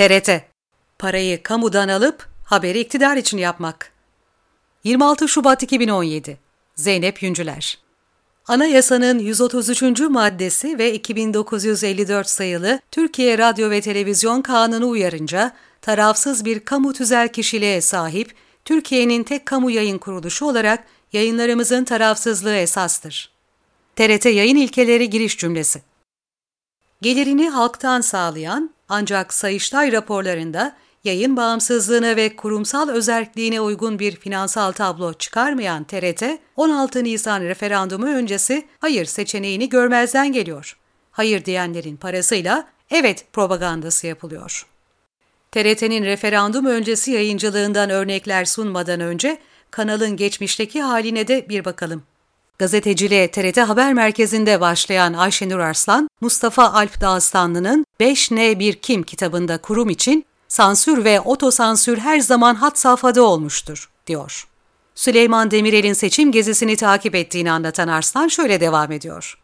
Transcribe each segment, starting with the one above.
TRT Parayı kamudan alıp haberi iktidar için yapmak. 26 Şubat 2017 Zeynep Yüncüler Anayasanın 133. maddesi ve 2954 sayılı Türkiye Radyo ve Televizyon Kanunu uyarınca tarafsız bir kamu tüzel kişiliğe sahip Türkiye'nin tek kamu yayın kuruluşu olarak yayınlarımızın tarafsızlığı esastır. TRT Yayın İlkeleri Giriş Cümlesi Gelirini halktan sağlayan ancak Sayıştay raporlarında yayın bağımsızlığına ve kurumsal özelliğine uygun bir finansal tablo çıkarmayan TRT, 16 Nisan referandumu öncesi hayır seçeneğini görmezden geliyor. Hayır diyenlerin parasıyla evet propagandası yapılıyor. TRT'nin referandum öncesi yayıncılığından örnekler sunmadan önce kanalın geçmişteki haline de bir bakalım. Gazeteciliğe TRT Haber Merkezi'nde başlayan Ayşenur Arslan, Mustafa Alp Dağıstanlı'nın 5N1 Kim kitabında kurum için sansür ve otosansür her zaman hat safhada olmuştur, diyor. Süleyman Demirel'in seçim gezisini takip ettiğini anlatan Arslan şöyle devam ediyor.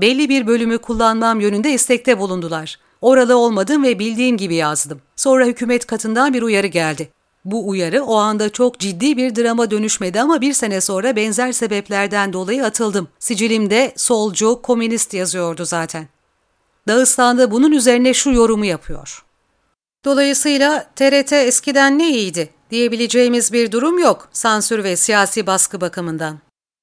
Belli bir bölümü kullanmam yönünde istekte bulundular. Oralı olmadım ve bildiğim gibi yazdım. Sonra hükümet katından bir uyarı geldi. Bu uyarı o anda çok ciddi bir drama dönüşmedi ama bir sene sonra benzer sebeplerden dolayı atıldım. Sicilimde solcu, komünist yazıyordu zaten. Dağıstan'da bunun üzerine şu yorumu yapıyor. Dolayısıyla TRT eskiden ne iyiydi diyebileceğimiz bir durum yok sansür ve siyasi baskı bakımından.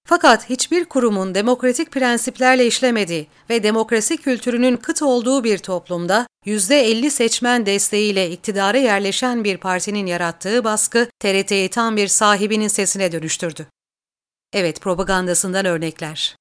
Fakat hiçbir kurumun demokratik prensiplerle işlemediği ve demokrasi kültürünün kıt olduğu bir toplumda %50 seçmen desteğiyle iktidara yerleşen bir partinin yarattığı baskı TRT'yi tam bir sahibinin sesine dönüştürdü. Evet propagandasından örnekler.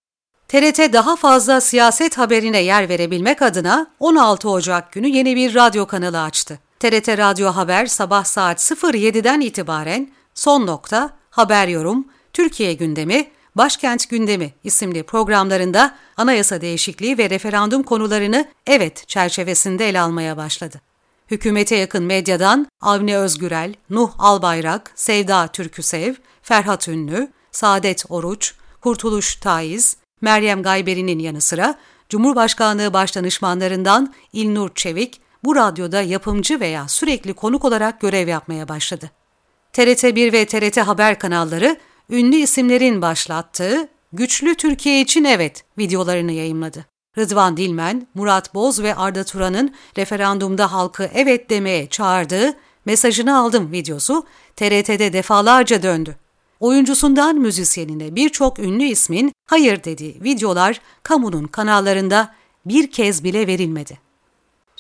TRT daha fazla siyaset haberine yer verebilmek adına 16 Ocak günü yeni bir radyo kanalı açtı. TRT Radyo Haber sabah saat 07'den itibaren Son Nokta, Haber Yorum, Türkiye Gündemi, Başkent Gündemi isimli programlarında anayasa değişikliği ve referandum konularını evet çerçevesinde ele almaya başladı. Hükümete yakın medyadan Avni Özgürel, Nuh Albayrak, Sevda Türküsev, Ferhat Ünlü, Saadet Oruç, Kurtuluş Taiz, Meryem Gayberi'nin yanı sıra Cumhurbaşkanlığı Başdanışmanlarından İlnur Çevik bu radyoda yapımcı veya sürekli konuk olarak görev yapmaya başladı. TRT1 ve TRT Haber kanalları ünlü isimlerin başlattığı Güçlü Türkiye için Evet videolarını yayımladı. Rıdvan Dilmen, Murat Boz ve Arda Turan'ın referandumda halkı evet demeye çağırdığı mesajını aldım videosu TRT'de defalarca döndü. Oyuncusundan müzisyenine birçok ünlü ismin hayır dediği videolar kamunun kanallarında bir kez bile verilmedi.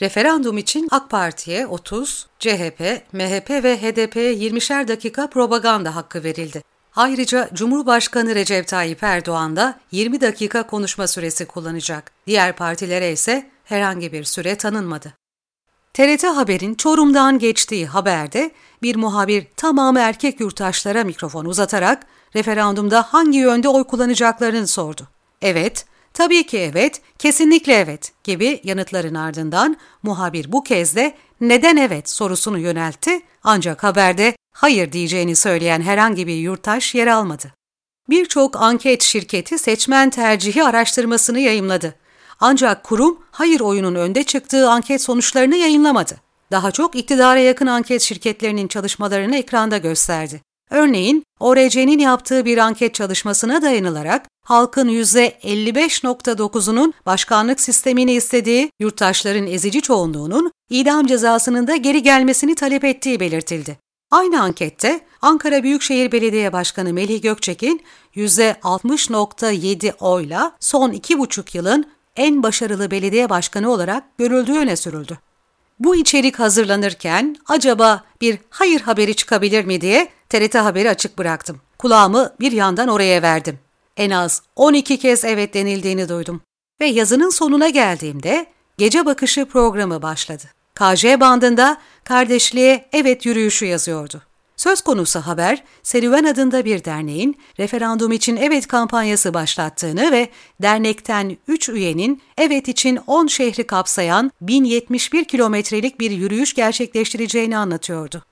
Referandum için AK Parti'ye 30, CHP, MHP ve HDP'ye 20'şer dakika propaganda hakkı verildi. Ayrıca Cumhurbaşkanı Recep Tayyip Erdoğan da 20 dakika konuşma süresi kullanacak. Diğer partilere ise herhangi bir süre tanınmadı. TRT Haber'in Çorum'dan geçtiği haberde bir muhabir tamamı erkek yurttaşlara mikrofon uzatarak referandumda hangi yönde oy kullanacaklarını sordu. Evet, tabii ki evet, kesinlikle evet gibi yanıtların ardından muhabir bu kez de neden evet sorusunu yöneltti ancak haberde hayır diyeceğini söyleyen herhangi bir yurttaş yer almadı. Birçok anket şirketi seçmen tercihi araştırmasını yayımladı. Ancak kurum hayır oyunun önde çıktığı anket sonuçlarını yayınlamadı. Daha çok iktidara yakın anket şirketlerinin çalışmalarını ekranda gösterdi. Örneğin ORC'nin yaptığı bir anket çalışmasına dayanılarak halkın %55.9'unun başkanlık sistemini istediği, yurttaşların ezici çoğunluğunun idam cezasının da geri gelmesini talep ettiği belirtildi. Aynı ankette Ankara Büyükşehir Belediye Başkanı Melih Gökçek'in %60.7 oyla son iki buçuk yılın en başarılı belediye başkanı olarak görüldüğü öne sürüldü. Bu içerik hazırlanırken acaba bir hayır haberi çıkabilir mi diye TRT Haberi açık bıraktım. Kulağımı bir yandan oraya verdim. En az 12 kez evet denildiğini duydum. Ve yazının sonuna geldiğimde Gece Bakışı programı başladı. KJ bandında kardeşliğe evet yürüyüşü yazıyordu. Söz konusu haber, Serüven adında bir derneğin referandum için evet kampanyası başlattığını ve dernekten 3 üyenin evet için 10 şehri kapsayan 1071 kilometrelik bir yürüyüş gerçekleştireceğini anlatıyordu.